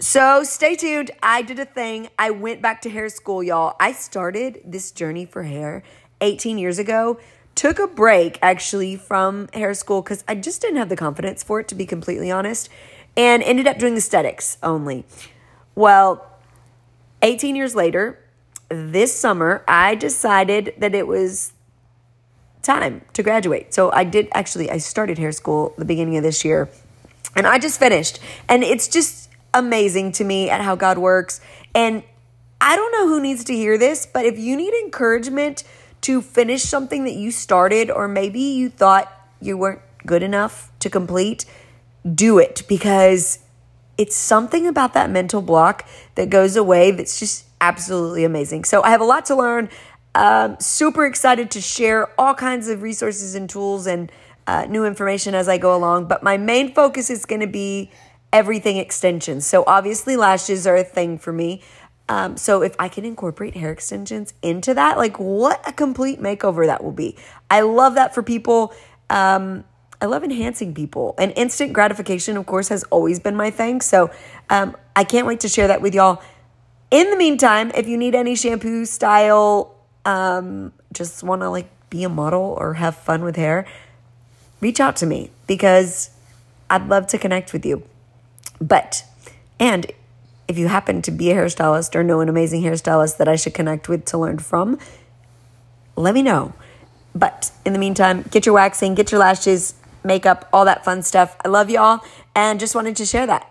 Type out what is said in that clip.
So stay tuned. I did a thing. I went back to hair school, y'all. I started this journey for hair 18 years ago. Took a break actually from hair school because I just didn't have the confidence for it, to be completely honest, and ended up doing aesthetics only. Well, 18 years later, this summer, I decided that it was time to graduate. So I did actually, I started hair school the beginning of this year and I just finished. And it's just amazing to me at how God works. And I don't know who needs to hear this, but if you need encouragement to finish something that you started, or maybe you thought you weren't good enough to complete, do it because it's something about that mental block that goes away that's just absolutely amazing. So I have a lot to learn. Um, super excited to share all kinds of resources and tools and uh, new information as I go along. But my main focus is going to be everything extensions. So obviously, lashes are a thing for me. Um, so if I can incorporate hair extensions into that, like what a complete makeover that will be. I love that for people. Um, I love enhancing people. And instant gratification, of course, has always been my thing. So um, I can't wait to share that with y'all. In the meantime, if you need any shampoo style, um, just want to like be a model or have fun with hair, reach out to me because I'd love to connect with you. But, and if you happen to be a hairstylist or know an amazing hairstylist that I should connect with to learn from, let me know. But in the meantime, get your waxing, get your lashes, makeup, all that fun stuff. I love y'all and just wanted to share that.